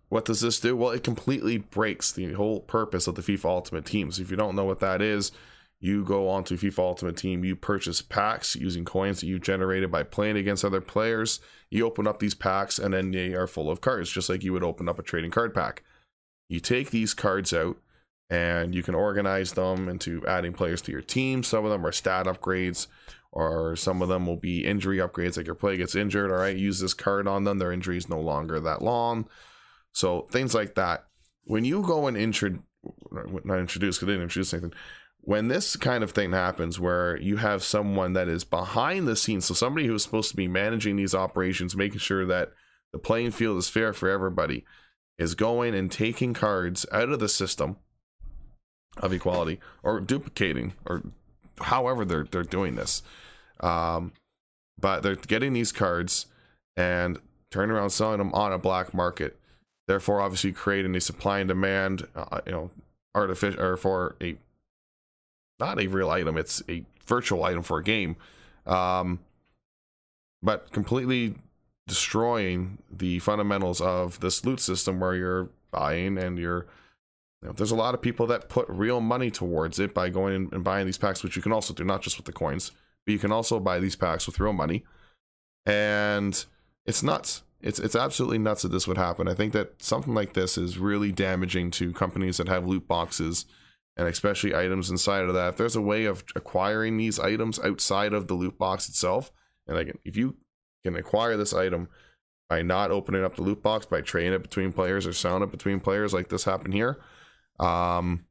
what does this do? Well, it completely breaks the whole purpose of the FIFA Ultimate Team. So If you don't know what that is, you go onto FIFA Ultimate Team, you purchase packs using coins that you generated by playing against other players. You open up these packs, and then they are full of cards, just like you would open up a trading card pack. You take these cards out, and you can organize them into adding players to your team. Some of them are stat upgrades, or some of them will be injury upgrades, like your player gets injured. All right, use this card on them. Their injury is no longer that long. So things like that. When you go and intro, not introduce, because didn't introduce anything. When this kind of thing happens, where you have someone that is behind the scenes, so somebody who's supposed to be managing these operations, making sure that the playing field is fair for everybody, is going and taking cards out of the system of equality or duplicating or however they're they're doing this. Um, but they're getting these cards and turning around selling them on a black market. Therefore, obviously creating a supply and demand, uh, you know, artificial or for a not a real item. It's a virtual item for a game, um, but completely destroying the fundamentals of this loot system where you're buying and you're you know, there's a lot of people that put real money towards it by going and buying these packs, which you can also do, not just with the coins, but you can also buy these packs with real money. And it's nuts. It's it's absolutely nuts that this would happen. I think that something like this is really damaging to companies that have loot boxes and especially items inside of that. If there's a way of acquiring these items outside of the loot box itself, and like if you can acquire this item by not opening up the loot box, by trading it between players or selling it between players, like this happened here, um,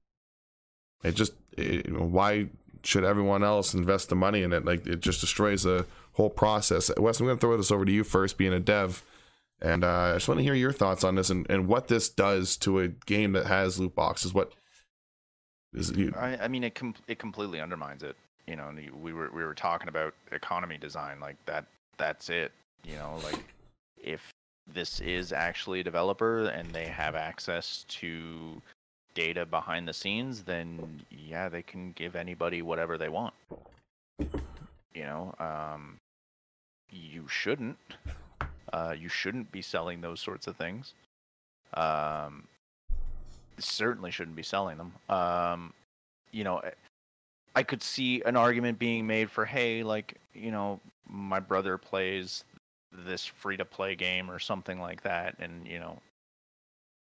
it just it, why should everyone else invest the money in it? Like it just destroys the whole process. Wes, I'm going to throw this over to you first, being a dev. And uh, I just want to hear your thoughts on this and, and what this does to a game that has loot boxes. What is you, I, I mean, it com- it completely undermines it. You know, we were we were talking about economy design, like that. That's it. You know, like if this is actually a developer and they have access to data behind the scenes, then yeah, they can give anybody whatever they want. You know, um, you shouldn't. Uh, you shouldn't be selling those sorts of things. Um, certainly shouldn't be selling them. Um, you know, I- could see an argument being made for, hey, like, you know, my brother plays this free to play game or something like that, and you know,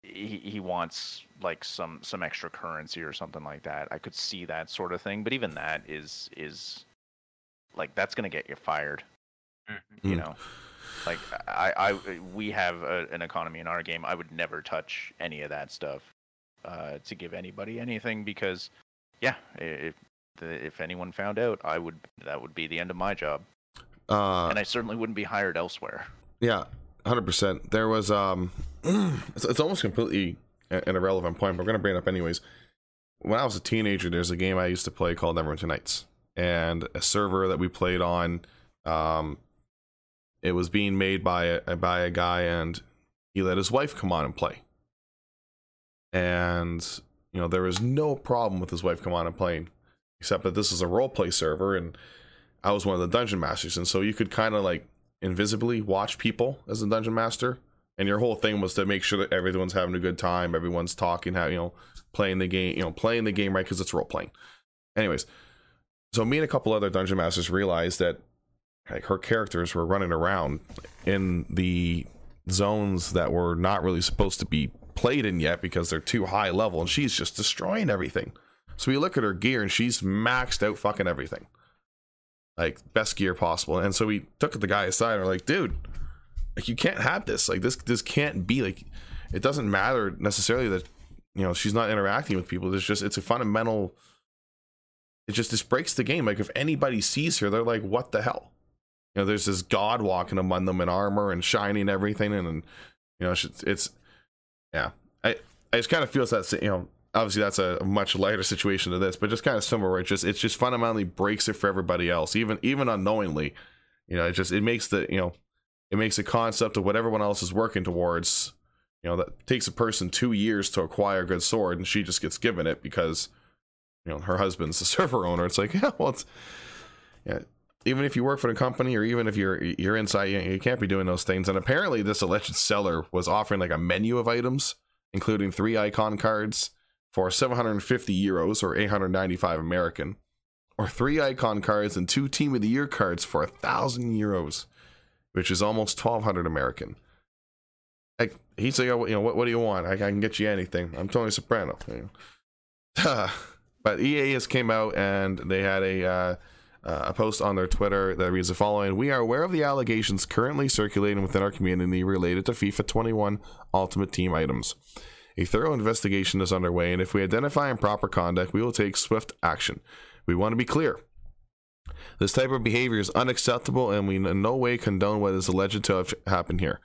he he wants like some some extra currency or something like that. I could see that sort of thing, but even that is is like that's gonna get you fired. You Mm. know, like I I we have a, an economy in our game. I would never touch any of that stuff uh, to give anybody anything because, yeah, if if anyone found out, I would that would be the end of my job, uh, and I certainly wouldn't be hired elsewhere. Yeah, hundred percent. There was um, it's, it's almost completely an irrelevant point, but we're gonna bring it up anyways. When I was a teenager, there's a game I used to play called Neverwinter Nights, and a server that we played on, um, it was being made by a by a guy, and he let his wife come on and play, and you know there was no problem with his wife come on and playing, except that this is a role play server, and I was one of the dungeon masters, and so you could kind of like invisibly watch people as a dungeon master. And your whole thing was to make sure that everyone's having a good time everyone's talking how you know playing the game you know playing the game right because it's role playing anyways so me and a couple other dungeon masters realized that like her characters were running around in the zones that were not really supposed to be played in yet because they're too high level and she's just destroying everything. So we look at her gear and she's maxed out fucking everything like best gear possible. And so we took the guy aside and we're like, dude, like you can't have this. Like this this can't be like it doesn't matter necessarily that you know she's not interacting with people. It's just it's a fundamental it just this breaks the game. Like if anybody sees her, they're like, what the hell? You know, there's this god walking among them in armor and shining everything and, and you know, it's, it's yeah. I I just kind of feels that you know obviously that's a much lighter situation to this, but just kind of similar. Where it just it just fundamentally breaks it for everybody else, even even unknowingly. You know, it just it makes the you know it makes a concept of what everyone else is working towards. You know, that takes a person two years to acquire a good sword, and she just gets given it because you know her husband's the server owner. It's like, yeah, well, it's yeah. Even if you work for the company, or even if you're you're inside, you, you can't be doing those things. And apparently, this alleged seller was offering like a menu of items, including three icon cards for 750 euros or 895 American, or three icon cards and two Team of the Year cards for a thousand euros, which is almost 1200 American. Like he's like, oh, you know, what, what do you want? I, I can get you anything. I'm Tony Soprano. But EA has came out and they had a uh, uh, a post on their Twitter that reads the following: We are aware of the allegations currently circulating within our community related to FIFA 21 Ultimate Team items. A thorough investigation is underway, and if we identify improper conduct, we will take swift action. We want to be clear. This type of behavior is unacceptable, and we in no way condone what is alleged to have happened here.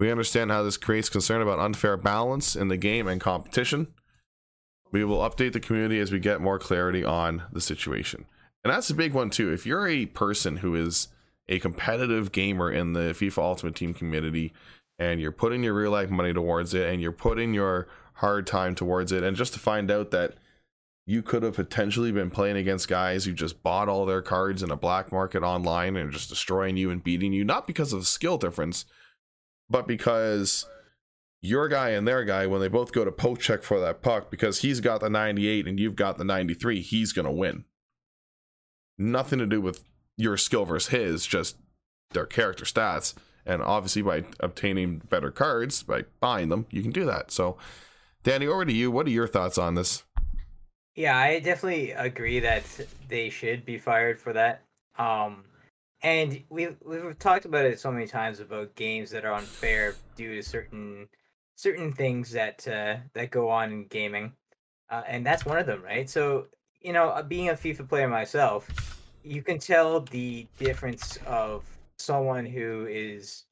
We understand how this creates concern about unfair balance in the game and competition. We will update the community as we get more clarity on the situation. And that's a big one, too. If you're a person who is a competitive gamer in the FIFA Ultimate Team community, and you're putting your real life money towards it and you're putting your hard time towards it and just to find out that you could have potentially been playing against guys who just bought all their cards in a black market online and just destroying you and beating you not because of the skill difference but because your guy and their guy when they both go to poke check for that puck because he's got the 98 and you've got the 93 he's going to win. Nothing to do with your skill versus his just their character stats and obviously by obtaining better cards by buying them you can do that so danny over to you what are your thoughts on this Yeah, I definitely agree that they should be fired for that. Um, and we've we've talked about it so many times about games that are unfair due to certain certain things that uh, that go on in gaming, uh, and that's one of them, right? So you know, uh, being a FIFA player myself, you can tell the difference of someone who is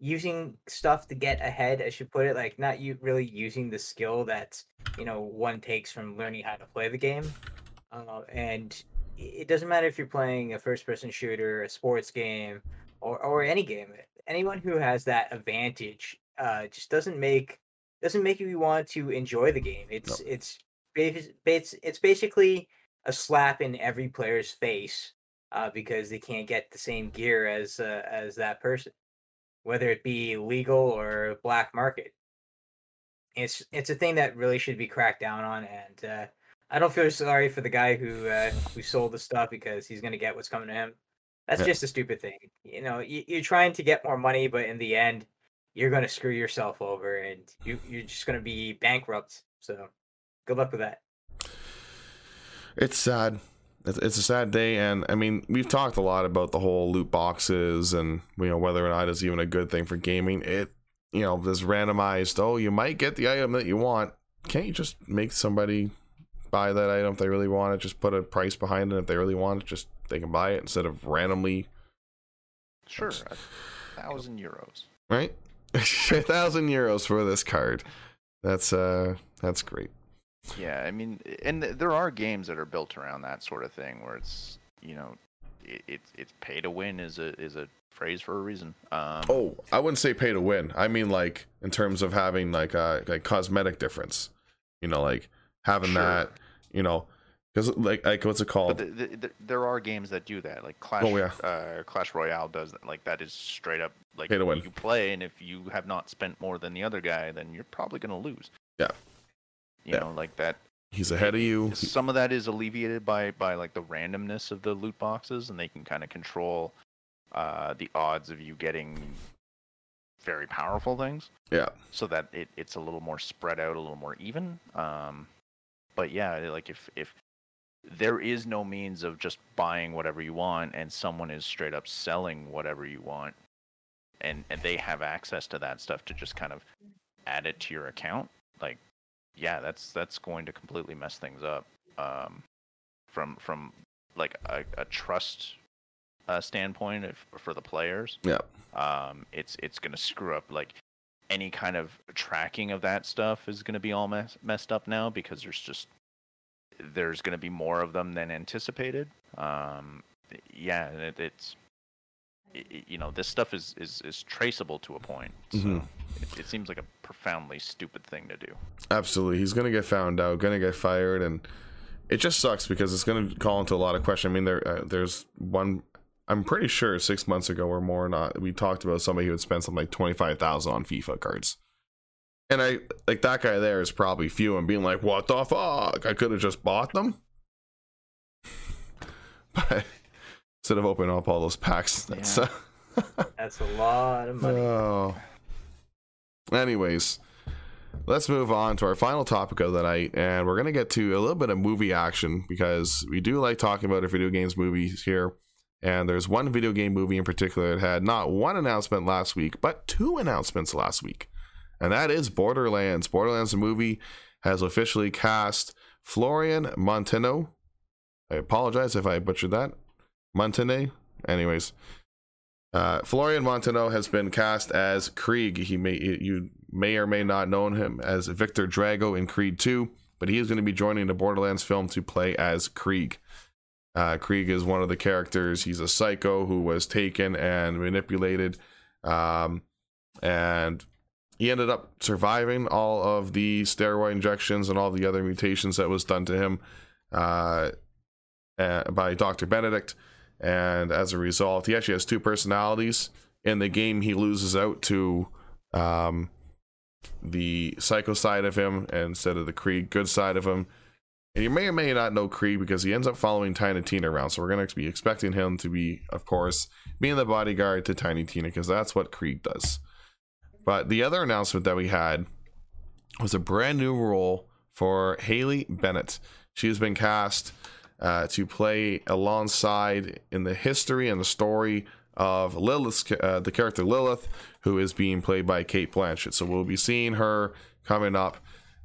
using stuff to get ahead. I should put it like not you really using the skill that you know one takes from learning how to play the game. Uh, and it doesn't matter if you're playing a first-person shooter, a sports game, or or any game. Anyone who has that advantage uh, just doesn't make doesn't make you want to enjoy the game. It's it's it's it's basically a slap in every player's face uh, because they can't get the same gear as uh, as that person, whether it be legal or black market. It's it's a thing that really should be cracked down on, and uh, I don't feel sorry for the guy who uh, who sold the stuff because he's gonna get what's coming to him. That's yeah. just a stupid thing. You know, you, you're trying to get more money, but in the end, you're gonna screw yourself over, and you you're just gonna be bankrupt. So, good luck with that. It's sad it's, a sad day and i mean we've talked a lot about the whole loot boxes and you know whether or not it's even a good thing for gaming. It you know this randomized oh you might get the item that you want. Can't you just make somebody buy that item if they really want it? Just put a price behind it. If they really want it just they can buy it instead of randomly sure. A thousand euros. Right? A thousand euros for this card. That's uh that's great yeah, I mean, and there are games that are built around that sort of thing where it's you know, it, it it's pay to win is a is a phrase for a reason. Um, oh, I wouldn't say pay to win. I mean like in terms of having like a like cosmetic difference. You know, like having sure. that. You know, because like like what's it called? The, the, the, there are games that do that. Like Clash. Oh, yeah. uh, Clash Royale does that. Like that is straight up like pay to win. you play, and if you have not spent more than the other guy, then you're probably gonna lose. Yeah. You yeah. know, like that. He's ahead of you. Some of that is alleviated by by like the randomness of the loot boxes, and they can kind of control uh, the odds of you getting very powerful things. Yeah. So that it, it's a little more spread out, a little more even. Um, but yeah, like if if there is no means of just buying whatever you want, and someone is straight up selling whatever you want, and and they have access to that stuff to just kind of add it to your account, like yeah, that's that's going to completely mess things up. Um, from from like a, a trust uh, standpoint if, for the players. Yeah. Um, it's it's going to screw up like any kind of tracking of that stuff is going to be all mess, messed up now because there's just there's going to be more of them than anticipated. Um, yeah, it, it's it, you know this stuff is, is is traceable to a point. So mm-hmm. it, it, seems like a profoundly stupid thing to do. Absolutely, he's gonna get found out, gonna get fired, and it just sucks because it's gonna call into a lot of question. I mean, there uh, there's one. I'm pretty sure six months ago or more, not we talked about somebody who would spend something like twenty five thousand on FIFA cards. And I like that guy there is probably few and being like, "What the fuck? I could have just bought them." but instead of opening up all those packs. That's yeah. uh, that's a lot of money. Oh. Anyways, let's move on to our final topic of the night, and we're gonna get to a little bit of movie action because we do like talking about our video games movies here. And there's one video game movie in particular that had not one announcement last week, but two announcements last week. And that is Borderlands. Borderlands, the movie, has officially cast Florian Monteno. I apologize if I butchered that. Montene. Anyways, uh, Florian Montano has been cast as Krieg. He may you may or may not know him as Victor Drago in Creed 2, but he is going to be joining the Borderlands film to play as Krieg. Uh, Krieg is one of the characters. He's a psycho who was taken and manipulated, um, and he ended up surviving all of the steroid injections and all the other mutations that was done to him uh, uh by Doctor Benedict and as a result, he actually has two personalities. In the game, he loses out to um, the psycho side of him instead of the Krieg good side of him. And you may or may not know Krieg because he ends up following Tiny Tina around. So we're going to be expecting him to be, of course, being the bodyguard to Tiny Tina because that's what Krieg does. But the other announcement that we had was a brand new role for Haley Bennett. She has been cast uh, to play alongside in the history and the story of Lilith, uh, the character Lilith, who is being played by Cate Blanchett. So we'll be seeing her coming up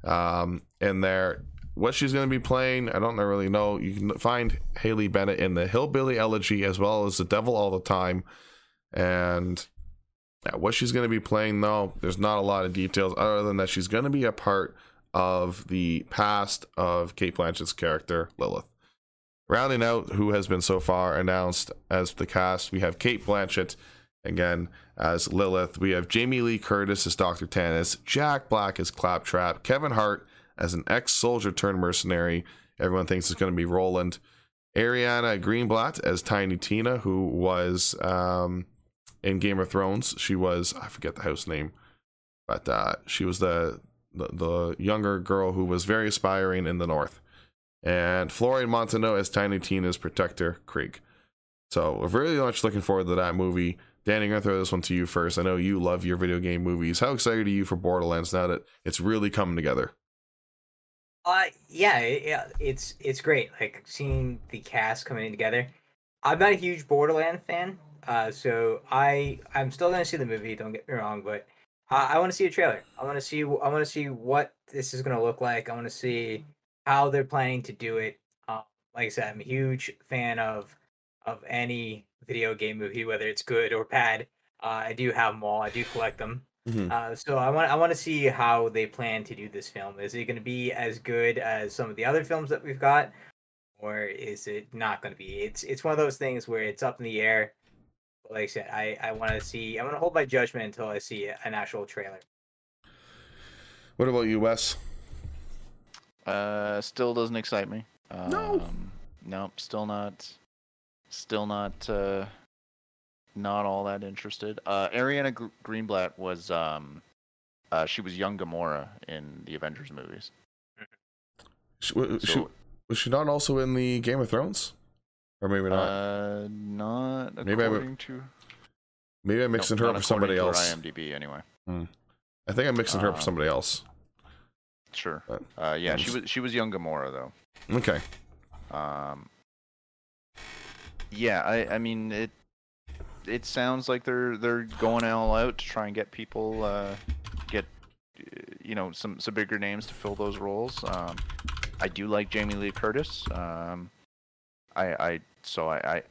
um, in there. What she's going to be playing, I don't really know. You can find Haley Bennett in the Hillbilly Elegy as well as The Devil All the Time. And what she's going to be playing, though, there's not a lot of details other than that she's going to be a part of the past of Cate Blanchett's character, Lilith. Rounding out who has been so far announced as the cast, we have Cate Blanchett again as Lilith. We have Jamie Lee Curtis as Dr. Tannis, Jack Black as Claptrap, Kevin Hart as an ex soldier turned mercenary. Everyone thinks it's going to be Roland. Ariana Greenblatt as Tiny Tina, who was um, in Game of Thrones. She was I forget the house name, but uh, she was the, the, the younger girl who was very aspiring in the north. And Florian Montaño as Tiny Tina's protector, Krieg. So we're really much looking forward to that movie. Danny, I'm gonna throw this one to you first. I know you love your video game movies. How excited are you for Borderlands now that it's really coming together? Uh, yeah, yeah, it's it's great. Like seeing the cast coming together. I'm not a huge Borderland fan, uh, so I I'm still gonna see the movie. Don't get me wrong, but I, I want to see a trailer. I want to see I want to see what this is gonna look like. I want to see how they're planning to do it. Um, like I said, I'm a huge fan of of any video game movie, whether it's good or bad. Uh, I do have them all. I do collect them. Mhm. Uh, so I want I want to see how they plan to do this film. Is it going to be as good as some of the other films that we've got, or is it not going to be? It's it's one of those things where it's up in the air. But like I said, I I want to see. I want to hold my judgment until I see an actual trailer. What about you, Wes? Uh, still doesn't excite me. Um, No. Nope. Still not. Still not. Uh, not all that interested. Uh, Ariana Gr- Greenblatt was. Um, uh, she was young Gamora in the Avengers movies. She, wa- she, was she not also in the Game of Thrones? Or maybe not. uh, not Maybe according to. maybe I'm mixing no, her up for somebody else. IMDb anyway. Hmm. I think I'm mixing her up for Um, somebody else. Sure. But- Uh, yeah, she was she was young Gamora though. Okay. Um, yeah, I, I mean it. It sounds like they're they're going all out to try and get people uh, get uh, you know some some bigger names to fill those roles. Um, I do like Jamie Lee Curtis. Um, I I so I, I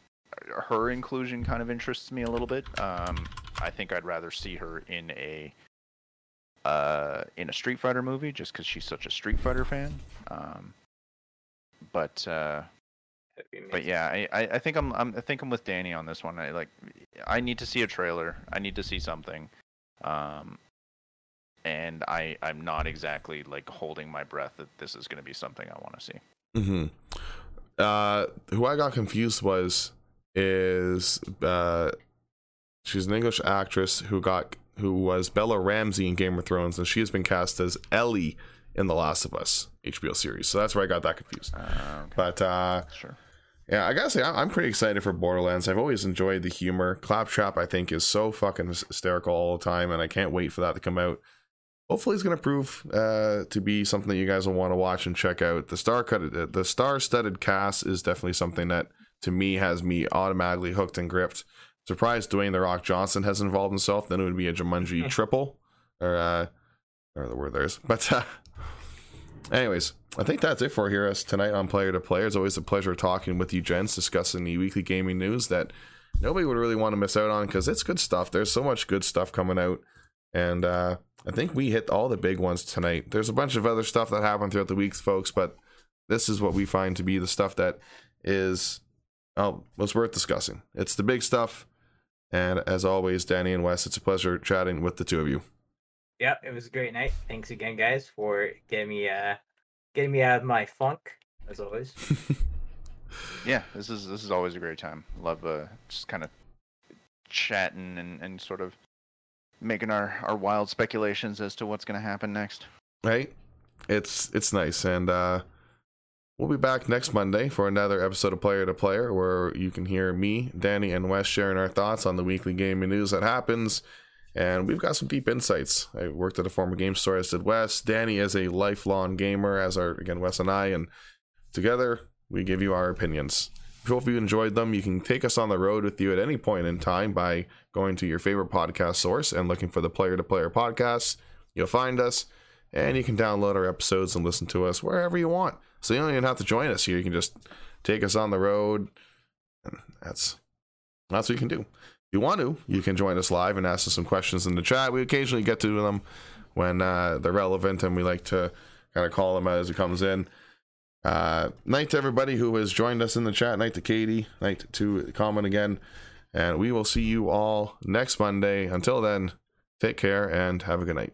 her inclusion kind of interests me a little bit. Um, I think I'd rather see her in a uh, in a Street Fighter movie just because she's such a Street Fighter fan. Um, but uh, but yeah, I, I, I think I'm, I'm I think I'm with Danny on this one. I like I need to see a trailer. I need to see something. Um and I I'm not exactly like holding my breath that this is going to be something I want to see. hmm Uh, who I got confused was is uh, she's an English actress who got who was Bella Ramsey in Game of Thrones, and she has been cast as Ellie in The Last of Us HBO series. So that's where I got that confused. Uh, okay, But uh, sure. yeah, I gotta say I'm pretty excited for Borderlands. I've always enjoyed the humor. Claptrap I think is so fucking hysterical all the time, and I can't wait for that to come out. Hopefully, it's gonna prove uh, to be something that you guys will want to watch and check out. The star cut, the star-studded cast is definitely something that to me has me automatically hooked and gripped. Surprised Dwayne the Rock Johnson has involved himself. Then it would be a Jumanji triple, or uh, or the word there's. But uh, anyways, I think that's it for here us tonight on Player to Player. It's always a pleasure talking with you, gents, discussing the weekly gaming news that nobody would really want to miss out on because it's good stuff. There's so much good stuff coming out, and uh, I think we hit all the big ones tonight. There's a bunch of other stuff that happened throughout the weeks, folks, but this is what we find to be the stuff that is oh, was worth discussing. It's the big stuff. And as always, Danny and Wes, it's a pleasure chatting with the two of you. Yep, it was a great night. Thanks again, guys, for getting me uh getting me out of my funk as always. Yeah, this is this is always a great time. Love uh, just kind of chatting and, and sort of making our, our wild speculations as to what's going to happen next. right? It's it's nice, and uh, we'll be back next Monday for another episode of Player to Player, where you can hear me, Danny, and Wes sharing our thoughts on the weekly gaming news that happens. And we've got some deep insights. I worked at a former game store, as did Wes. Danny is a lifelong gamer, as are again Wes and I, and together we give you our opinions. If hope you enjoyed them, you can take us on the road with you at any point in time by going to your favorite podcast source and looking for the Player to Player podcast. You'll find us, and you can download our episodes and listen to us wherever you want. So you don't even have to join us here. You can just take us on the road. And that's that's what you can do. If you want to, you can join us live and ask us some questions in the chat. We occasionally get to them when uh, they're relevant, and we like to kind of call them as it comes in. Uh, night to everybody who has joined us in the chat. Night to Katie. Night to Common again. And we will see you all next Monday. Until then, take care and have a good night.